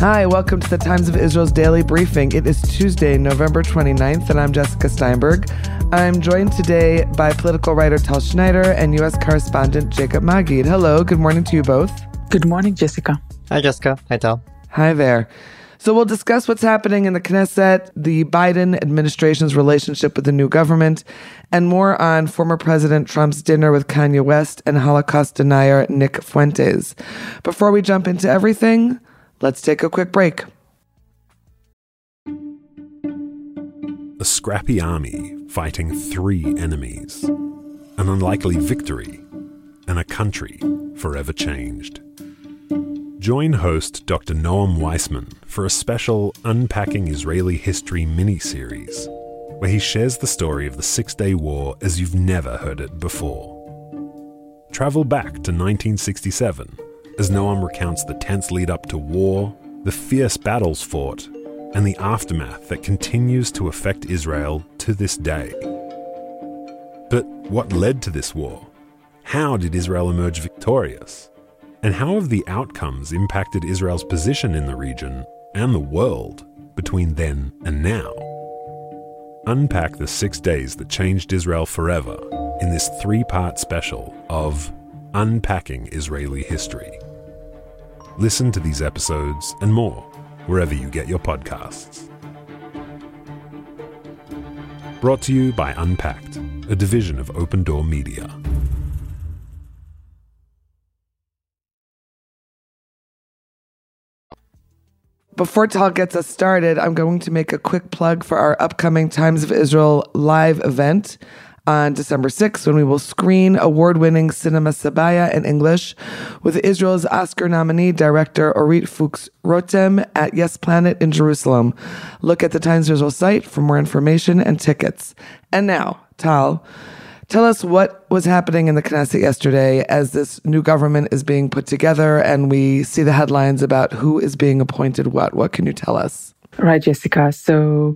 Hi, welcome to the Times of Israel's daily briefing. It is Tuesday, November 29th, and I'm Jessica Steinberg. I'm joined today by political writer Tal Schneider and U.S. correspondent Jacob Magid. Hello, good morning to you both. Good morning, Jessica. Hi, Jessica. Hi, Tal. Hi there. So we'll discuss what's happening in the Knesset, the Biden administration's relationship with the new government, and more on former President Trump's dinner with Kanye West and Holocaust denier Nick Fuentes. Before we jump into everything, Let's take a quick break. A scrappy army fighting three enemies, an unlikely victory, and a country forever changed. Join host Dr. Noam Weissman for a special Unpacking Israeli History mini series, where he shares the story of the Six Day War as you've never heard it before. Travel back to 1967 as Noam recounts the tense lead up to war, the fierce battles fought, and the aftermath that continues to affect Israel to this day. But what led to this war? How did Israel emerge victorious? And how have the outcomes impacted Israel's position in the region and the world between then and now? Unpack the six days that changed Israel forever in this three part special of Unpacking Israeli History. Listen to these episodes and more wherever you get your podcasts. Brought to you by Unpacked, a division of Open Door Media. Before Tal gets us started, I'm going to make a quick plug for our upcoming Times of Israel live event on December 6th when we will screen award winning Cinema Sabaya in English with Israel's Oscar nominee director Orit Fouks Rotem at Yes Planet in Jerusalem. Look at the Times Israel site for more information and tickets. And now, Tal, tell us what was happening in the Knesset yesterday as this new government is being put together and we see the headlines about who is being appointed what. What can you tell us? Right, Jessica. So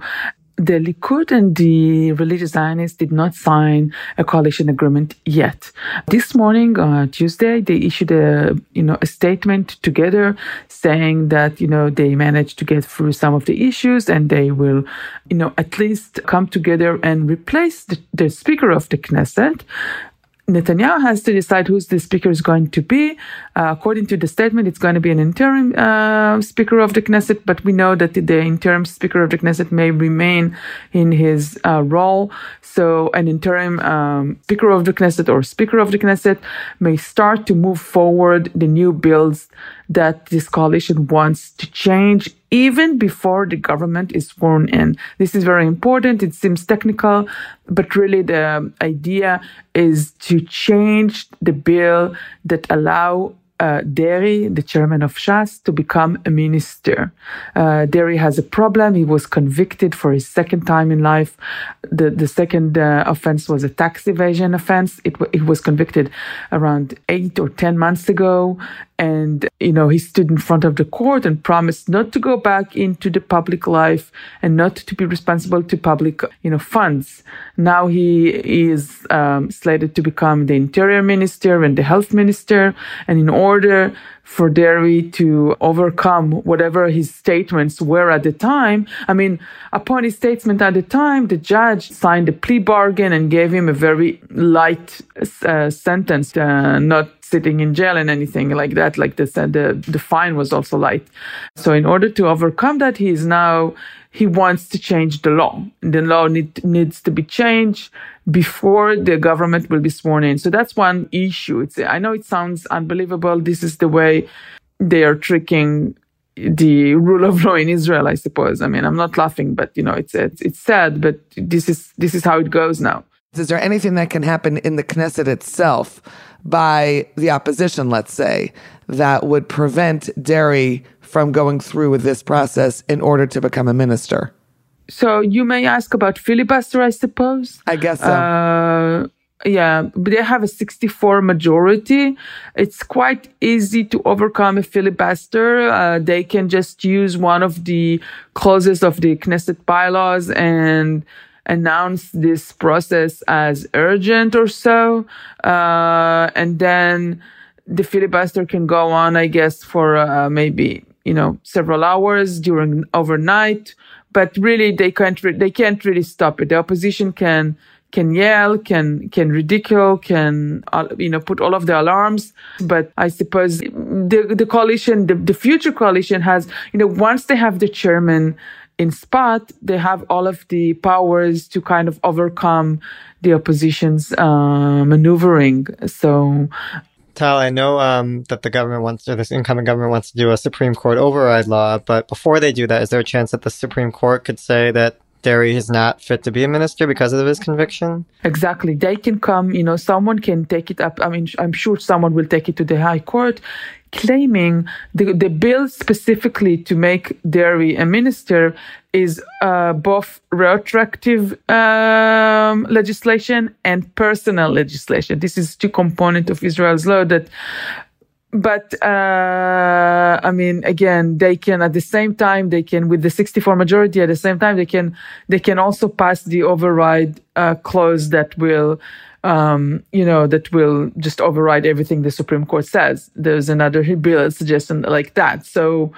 the Likud and the religious Zionists did not sign a coalition agreement yet. This morning, uh, Tuesday, they issued a you know a statement together saying that you know they managed to get through some of the issues and they will you know at least come together and replace the, the Speaker of the Knesset Netanyahu has to decide who's the speaker is going to be. Uh, according to the statement, it's going to be an interim uh, speaker of the Knesset, but we know that the interim speaker of the Knesset may remain in his uh, role. So, an interim um, speaker of the Knesset or speaker of the Knesset may start to move forward the new bills that this coalition wants to change even before the government is sworn in. This is very important. It seems technical, but really the idea is to change the bill that allow uh, Deri, the chairman of Shas, to become a minister. Uh, Deri has a problem. He was convicted for his second time in life. The the second uh, offense was a tax evasion offense. It, it was convicted around eight or ten months ago, and you know he stood in front of the court and promised not to go back into the public life and not to be responsible to public you know funds now he is um, slated to become the interior minister and the health minister and in order for Deri to overcome whatever his statements were at the time. I mean, upon his statement at the time, the judge signed a plea bargain and gave him a very light uh, sentence, uh, not sitting in jail and anything like that. Like the, the, the fine was also light. So in order to overcome that, he is now he wants to change the law. The law need, needs to be changed before the government will be sworn in. So that's one issue. It's, I know it sounds unbelievable. This is the way they are tricking the rule of law in Israel, I suppose. I mean, I'm not laughing, but you know, it's, it's, it's sad, but this is, this is how it goes now. Is there anything that can happen in the Knesset itself by the opposition, let's say, that would prevent Deri from going through with this process in order to become a minister? So you may ask about filibuster, I suppose. I guess so. Uh, yeah, But they have a 64 majority. It's quite easy to overcome a filibuster. Uh, they can just use one of the clauses of the Knesset bylaws and announce this process as urgent or so. Uh, and then the filibuster can go on, I guess, for uh, maybe you know, several hours during overnight, but really they can't, re- they can't really stop it. The opposition can, can yell, can, can ridicule, can, uh, you know, put all of the alarms. But I suppose the, the coalition, the, the future coalition has, you know, once they have the chairman, in spot, they have all of the powers to kind of overcome the opposition's uh, maneuvering. So, Tal, I know um, that the government wants, or this incoming government wants to do a Supreme Court override law, but before they do that, is there a chance that the Supreme Court could say that Deri is not fit to be a minister because of his conviction? Exactly. They can come, you know, someone can take it up. I mean, I'm sure someone will take it to the High Court claiming the, the bill specifically to make Deri a minister is uh, both retroactive um, legislation and personal legislation. This is two components of Israel's law that but uh, I mean, again, they can at the same time they can with the 64 majority at the same time they can they can also pass the override uh, clause that will um, you know, that will just override everything the Supreme Court says. There's another bill suggestion like that. So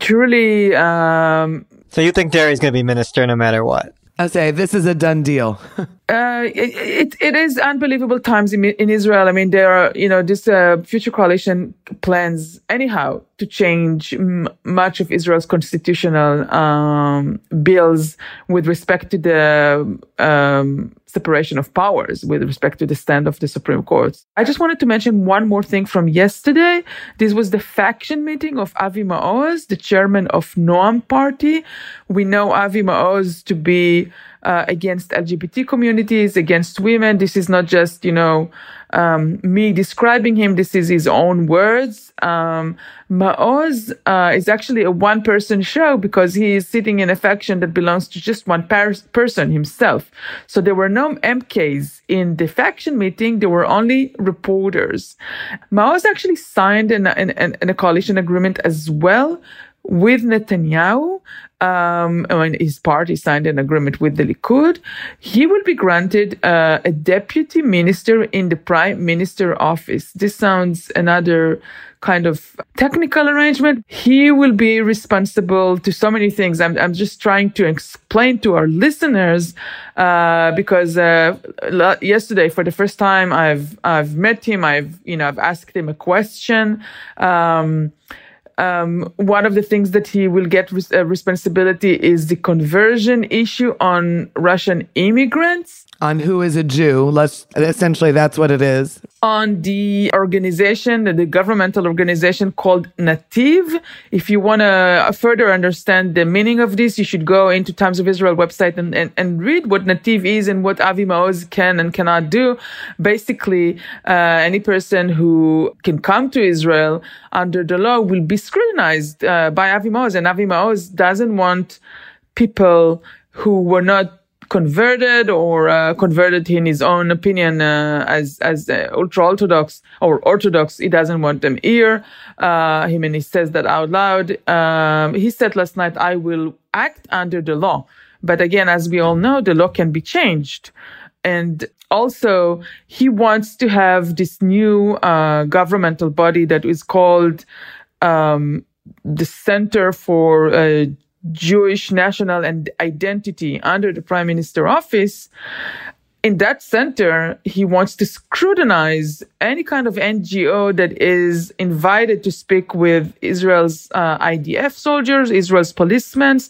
truly. Um, so you think Deri's going to be minister no matter what? I say this is a done deal. uh, it, it, it is unbelievable times in, in Israel. I mean, there are you know this uh, future coalition plans anyhow to change m- much of Israel's constitutional um, bills with respect to the um, separation of powers, with respect to the stand of the Supreme Court. I just wanted to mention one more thing from yesterday. This was the faction meeting of Avi Maoz, the chairman of Noam Party. We know Avi Maoz to be uh, against LGBT communities, against women. This is not just, you know, um, me describing him. This is his own words. Um, Maoz uh, is actually a one person show because he is sitting in a faction that belongs to just one par- person himself. So there were no MKs in the faction meeting. There were only reporters. Maoz actually signed an, an, an, a coalition agreement as well with Netanyahu, um, when his party signed an agreement with the Likud, he will be granted uh, a deputy minister in the prime minister office. This sounds another kind of technical arrangement. He will be responsible to so many things. I'm, I'm just trying to explain to our listeners, uh, because, uh, yesterday for the first time I've, I've met him. I've, you know, I've asked him a question. Um, um, one of the things that he will get res- uh, responsibility is the conversion issue on Russian immigrants. On who is a Jew. Let's essentially that's what it is. On the organization, the governmental organization called Nativ. If you want to further understand the meaning of this, you should go into Times of Israel website and, and, and read what Nativ is and what Avi Maoz can and cannot do. Basically, uh, any person who can come to Israel under the law will be scrutinized uh, by Avi Maoz, and Avi Maoz doesn't want people who were not converted or uh, converted in his own opinion uh, as as uh, ultra orthodox or orthodox. He doesn't want them here. Uh, he and he says that out loud. Um, he said last night, "I will act under the law." But again, as we all know, the law can be changed. And also, he wants to have this new uh, governmental body that is called um, the Center for uh, Jewish National and Identity under the Prime Minister office. In that center, he wants to scrutinize any kind of NGO that is invited to speak with Israel's uh, IDF soldiers, Israel's policemen,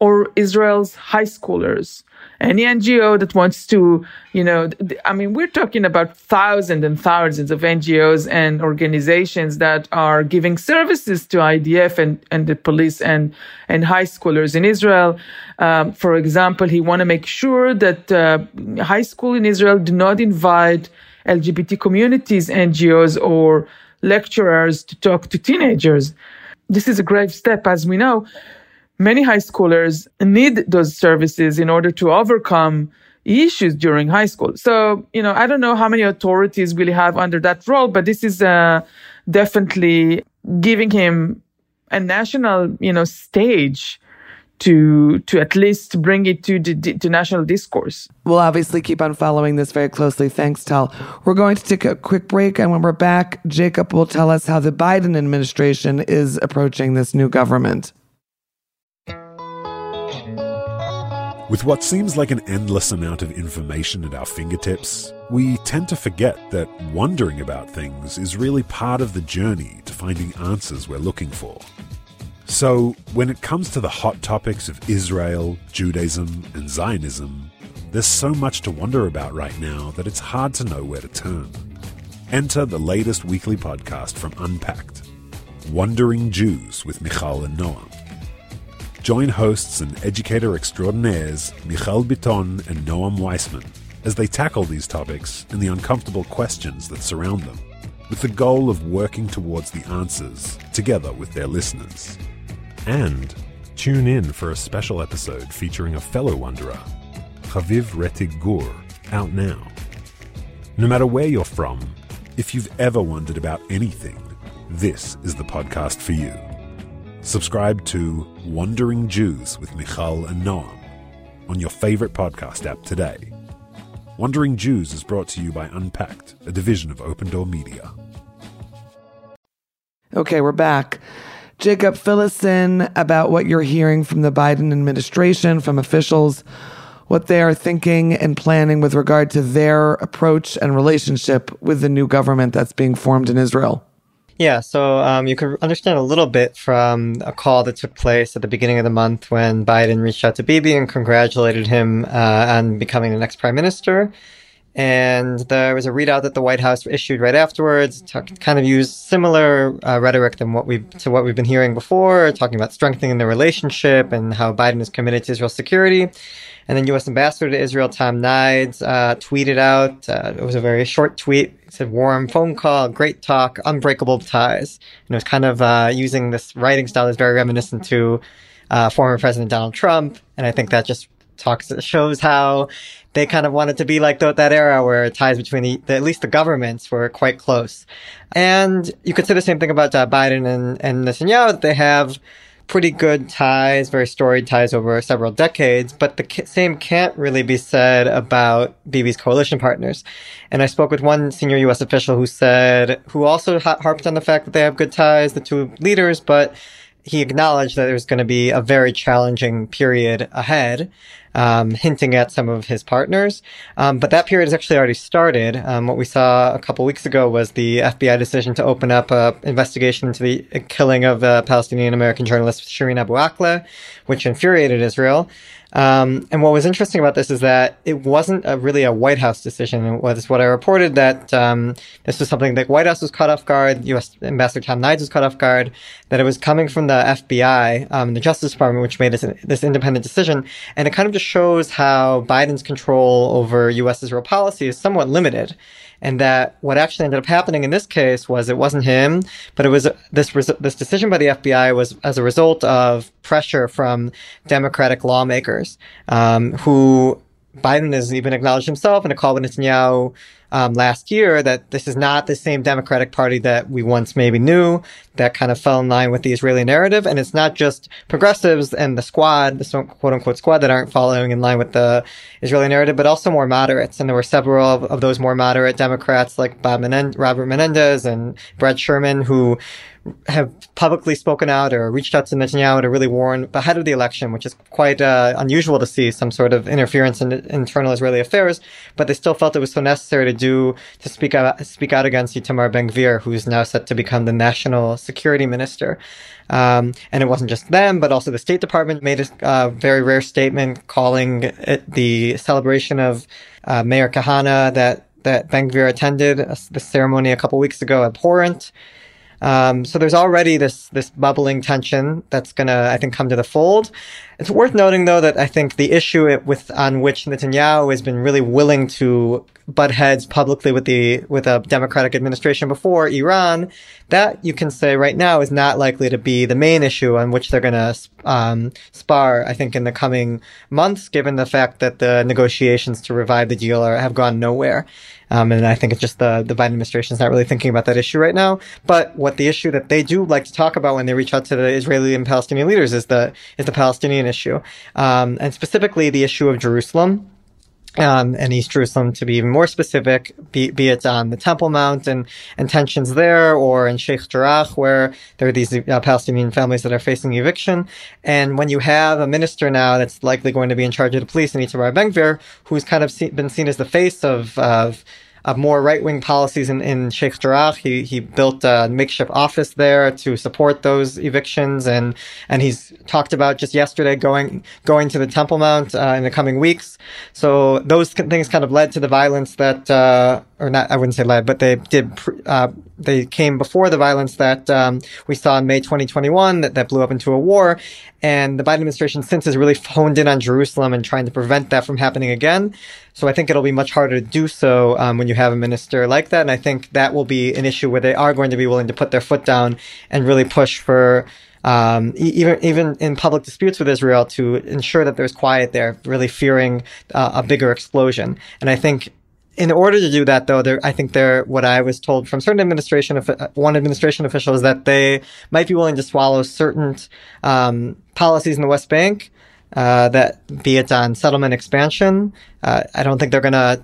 or Israel's high schoolers any NGO that wants to, you know, I mean, we're talking about thousands and thousands of NGOs and organizations that are giving services to IDF and, and the police and, and high schoolers in Israel. Um, for example, he want to make sure that uh, high school in Israel do not invite LGBT communities, NGOs, or lecturers to talk to teenagers. This is a grave step, as we know many high schoolers need those services in order to overcome issues during high school. So, you know, I don't know how many authorities really have under that role, but this is uh, definitely giving him a national, you know, stage to to at least bring it to the to national discourse. We'll obviously keep on following this very closely. Thanks, Tal. We're going to take a quick break, and when we're back, Jacob will tell us how the Biden administration is approaching this new government. With what seems like an endless amount of information at our fingertips, we tend to forget that wondering about things is really part of the journey to finding answers we're looking for. So, when it comes to the hot topics of Israel, Judaism, and Zionism, there's so much to wonder about right now that it's hard to know where to turn. Enter the latest weekly podcast from Unpacked Wondering Jews with Michal and Noam. Join hosts and educator extraordinaires Michal Bitton and Noam Weissman as they tackle these topics and the uncomfortable questions that surround them, with the goal of working towards the answers together with their listeners. And tune in for a special episode featuring a fellow wanderer, Haviv Rettig Gur, out now. No matter where you're from, if you've ever wondered about anything, this is the podcast for you. Subscribe to Wondering Jews with Michal and Noam on your favorite podcast app today. Wondering Jews is brought to you by Unpacked, a division of Open Door Media. Okay, we're back. Jacob, fill us in about what you're hearing from the Biden administration, from officials, what they are thinking and planning with regard to their approach and relationship with the new government that's being formed in Israel. Yeah, so um, you can understand a little bit from a call that took place at the beginning of the month when Biden reached out to Bibi and congratulated him uh, on becoming the next prime minister. And there was a readout that the White House issued right afterwards, to kind of used similar uh, rhetoric than what we to what we've been hearing before, talking about strengthening the relationship and how Biden is committed to Israel's security. And then U.S. Ambassador to Israel Tom Nides uh, tweeted out. Uh, it was a very short tweet. It said, "Warm phone call, great talk, unbreakable ties." And it was kind of uh, using this writing style that's very reminiscent to uh, former President Donald Trump. And I think that just talks shows how they kind of wanted to be like the, that era where ties between the, the, at least the governments were quite close. And you could say the same thing about uh, Biden and, and Netanyahu that they have pretty good ties, very storied ties over several decades, but the same can't really be said about Bibi's coalition partners. And I spoke with one senior U.S. official who said, who also harped on the fact that they have good ties, the two leaders, but he acknowledged that there's going to be a very challenging period ahead um, hinting at some of his partners. Um, but that period has actually already started. Um, what we saw a couple weeks ago was the FBI decision to open up an investigation into the killing of the Palestinian American journalist Shireen Abu Akleh, which infuriated Israel. Um, and what was interesting about this is that it wasn't a, really a White House decision. It was what I reported that um, this was something that White House was caught off guard, U.S. Ambassador Tom Nides was caught off guard, that it was coming from the FBI, um, the Justice Department, which made this, this independent decision. And it kind of just shows how Biden's control over U.S. Israel policy is somewhat limited and that what actually ended up happening in this case was it wasn't him, but it was this this decision by the FBI was as a result of pressure from Democratic lawmakers um, who Biden has even acknowledged himself in a call with Netanyahu um, last year that this is not the same Democratic Party that we once maybe knew that kind of fell in line with the Israeli narrative. And it's not just progressives and the squad, the quote unquote squad that aren't following in line with the Israeli narrative, but also more moderates. And there were several of, of those more moderate Democrats like Bob Robert Menendez and Brad Sherman who have publicly spoken out or reached out to Netanyahu to really warn ahead of the election, which is quite uh, unusual to see some sort of interference in internal Israeli affairs. But they still felt it was so necessary to do to speak out speak out against Itamar Ben Gvir, who's now set to become the national security minister. Um, and it wasn't just them, but also the State Department made a uh, very rare statement calling it the celebration of uh, Meir Kahane that that Ben Gvir attended uh, the ceremony a couple weeks ago abhorrent. Um, so there's already this this bubbling tension that's gonna, I think, come to the fold. It's worth noting, though, that I think the issue with on which Netanyahu has been really willing to butt heads publicly with the with a democratic administration before Iran, that you can say right now is not likely to be the main issue on which they're going to um, spar. I think in the coming months, given the fact that the negotiations to revive the deal are, have gone nowhere. Um, and I think it's just the, the Biden administration is not really thinking about that issue right now. But what the issue that they do like to talk about when they reach out to the Israeli and Palestinian leaders is the is the Palestinian issue, um, and specifically the issue of Jerusalem um, and East Jerusalem to be even more specific, be, be it on the Temple Mount and, and tensions there, or in Sheikh Jarrah, where there are these uh, Palestinian families that are facing eviction. And when you have a minister now that's likely going to be in charge of the police, and Itamar Ben-Gvir, who's kind of see, been seen as the face of, of of more right wing policies in, in Sheikh Jarrah. He, he built a makeshift office there to support those evictions. And, and he's talked about just yesterday going, going to the Temple Mount uh, in the coming weeks. So those things kind of led to the violence that, uh, or not, I wouldn't say led, but they did, uh, they came before the violence that um, we saw in May 2021 that, that blew up into a war. And the Biden administration since has really honed in on Jerusalem and trying to prevent that from happening again. So I think it'll be much harder to do so um, when you have a minister like that. And I think that will be an issue where they are going to be willing to put their foot down and really push for um, even even in public disputes with Israel to ensure that there's quiet there, really fearing uh, a bigger explosion. And I think in order to do that, though, I think there, what I was told from certain administration, uh, one administration official is that they might be willing to swallow certain um, policies in the West Bank, uh, that be it on settlement expansion. Uh, I don't think they're going to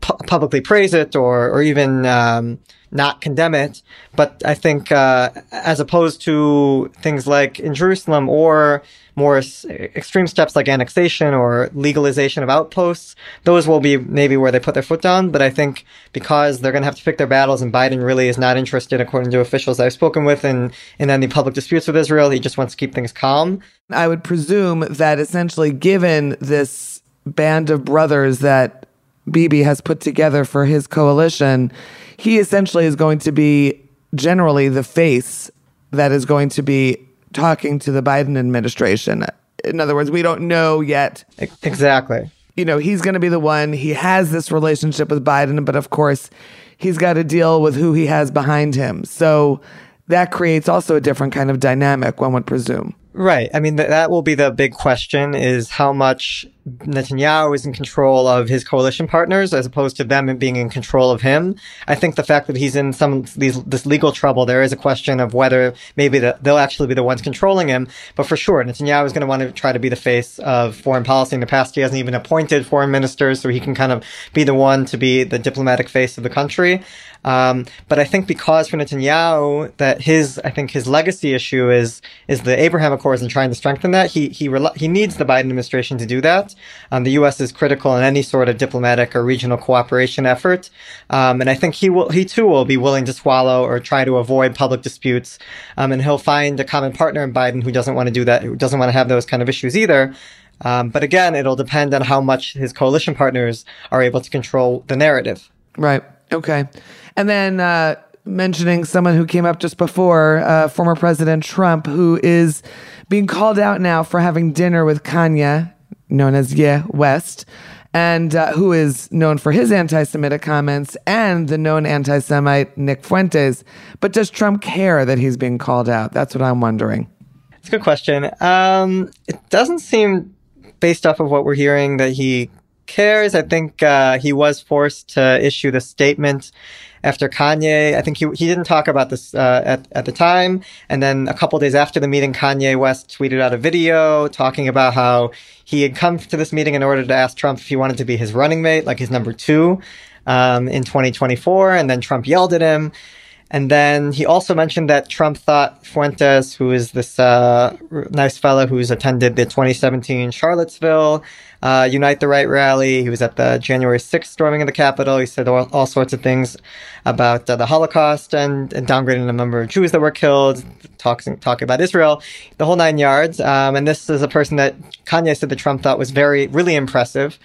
pu- publicly praise it or, or even um, not condemn it. But I think, uh, as opposed to things like in Jerusalem or more extreme steps like annexation or legalization of outposts, those will be maybe where they put their foot down. But I think because they're going to have to pick their battles and Biden really is not interested, according to officials I've spoken with, in, in any public disputes with Israel, he just wants to keep things calm. I would presume that essentially, given this band of brothers that Bibi has put together for his coalition, he essentially is going to be generally the face that is going to be talking to the Biden administration. In other words, we don't know yet. Exactly. You know, he's going to be the one. He has this relationship with Biden, but of course, he's got to deal with who he has behind him. So that creates also a different kind of dynamic, one would presume. Right. I mean, th- that will be the big question is how much Netanyahu is in control of his coalition partners as opposed to them being in control of him. I think the fact that he's in some these this legal trouble, there is a question of whether maybe the, they'll actually be the ones controlling him. But for sure, Netanyahu is going to want to try to be the face of foreign policy. In the past, he hasn't even appointed foreign ministers, so he can kind of be the one to be the diplomatic face of the country. Um, but I think because for Netanyahu, that his, I think his legacy issue is, is the Abraham Accords and trying to strengthen that. He, he, he needs the Biden administration to do that. Um, the U.S. is critical in any sort of diplomatic or regional cooperation effort. Um, and I think he will, he too will be willing to swallow or try to avoid public disputes. Um, and he'll find a common partner in Biden who doesn't want to do that, who doesn't want to have those kind of issues either. Um, but again, it'll depend on how much his coalition partners are able to control the narrative. Right. Okay. And then uh, mentioning someone who came up just before, uh, former President Trump, who is being called out now for having dinner with Kanye, known as Ye West, and uh, who is known for his anti Semitic comments, and the known anti Semite Nick Fuentes. But does Trump care that he's being called out? That's what I'm wondering. It's a good question. Um, it doesn't seem, based off of what we're hearing, that he cares. I think uh, he was forced to issue the statement after Kanye. I think he he didn't talk about this uh, at at the time, and then a couple days after the meeting, Kanye West tweeted out a video talking about how he had come to this meeting in order to ask Trump if he wanted to be his running mate, like his number two, um, in 2024, and then Trump yelled at him. And then he also mentioned that Trump thought Fuentes, who is this uh, nice fellow who's attended the 2017 Charlottesville uh, Unite the Right rally. He was at the January 6th storming of the Capitol. He said all, all sorts of things about uh, the Holocaust and, and, downgrading the number of Jews that were killed, talking, talking about Israel, the whole nine yards. Um, and this is a person that Kanye said that Trump thought was very, really impressive.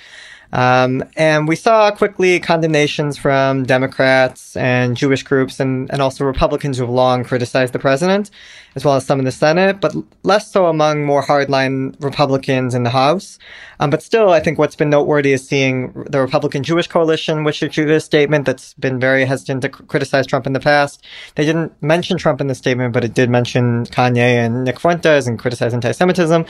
Um, and we saw quickly condemnations from Democrats and Jewish groups and, and also Republicans who have long criticized the president, as well as some in the Senate, but less so among more hardline Republicans in the House. Um, but still, I think what's been noteworthy is seeing the Republican Jewish coalition, which issued a statement that's been very hesitant to criticize Trump in the past. They didn't mention Trump in the statement, but it did mention Kanye and Nick Fuentes and criticize anti-Semitism.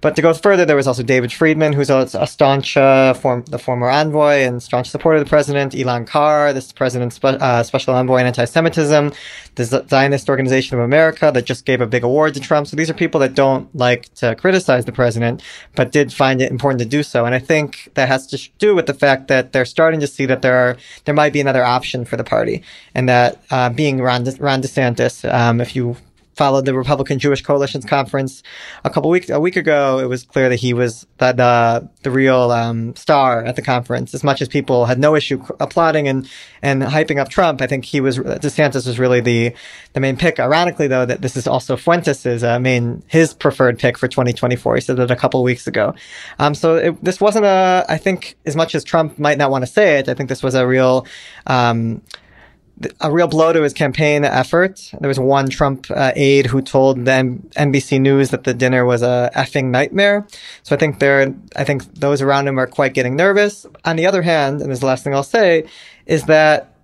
But to go further, there was also David Friedman, who's a, a staunch, uh, form, the former envoy and staunch supporter of the president, Elan Carr, this president's uh, special envoy on anti-Semitism, the Zionist Organization of America that just gave a big award to Trump. So these are people that don't like to criticize the president, but did find it important to do so. And I think that has to do with the fact that they're starting to see that there are, there might be another option for the party and that, uh, being Ron, De- Ron DeSantis, um, if you followed the Republican Jewish Coalition's conference a couple weeks a week ago, it was clear that he was that uh, the real um, star at the conference. As much as people had no issue applauding and and hyping up Trump, I think he was DeSantis was really the the main pick. Ironically, though, that this is also Fuentes's uh, main his preferred pick for 2024. He said that a couple weeks ago. Um, so it, this wasn't a. I think as much as Trump might not want to say it, I think this was a real. Um, a real blow to his campaign effort. There was one Trump uh, aide who told the NBC News that the dinner was a effing nightmare. So I think they're, I think those around him are quite getting nervous. On the other hand, and this is the last thing I'll say, is that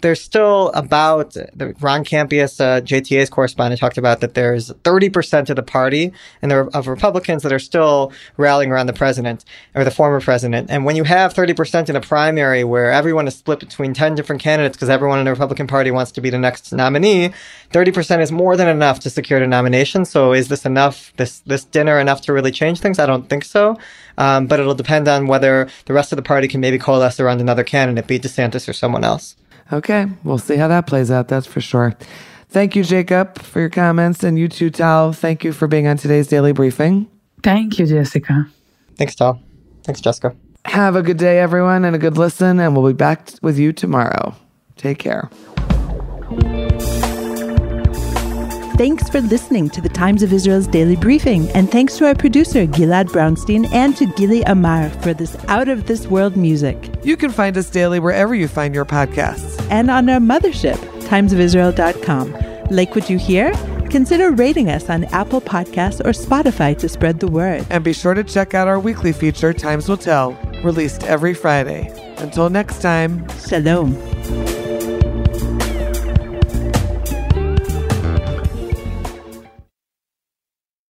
there's still about the Ron Kampeas, uh, JTA's correspondent, talked about that there's 30% of the party and there of Republicans that are still rallying around the president or the former president. And when you have 30% in a primary where everyone is split between 10 different candidates because everyone in the Republican Party wants to be the next nominee, 30% is more than enough to secure the nomination. So is this enough, this, this dinner enough to really change things? I don't think so. Um, but it'll depend on whether the rest of the party can maybe coalesce around another candidate, be DeSantis or someone else. Okay, we'll see how that plays out. That's for sure. Thank you, Jacob, for your comments. And you too, Tal. Thank you for being on today's daily briefing. Thank you, Jessica. Thanks, Tal. Thanks, Jessica. Have a good day, everyone, and a good listen. And we'll be back with you tomorrow. Take care. Thanks for listening to the Times of Israel's daily briefing. And thanks to our producer, Gilad Brownstein, and to Gili Amar for this out of this world music. You can find us daily wherever you find your podcasts. And on our mothership, timesofisrael.com. Like what you hear? Consider rating us on Apple Podcasts or Spotify to spread the word. And be sure to check out our weekly feature, Times Will Tell, released every Friday. Until next time, Shalom.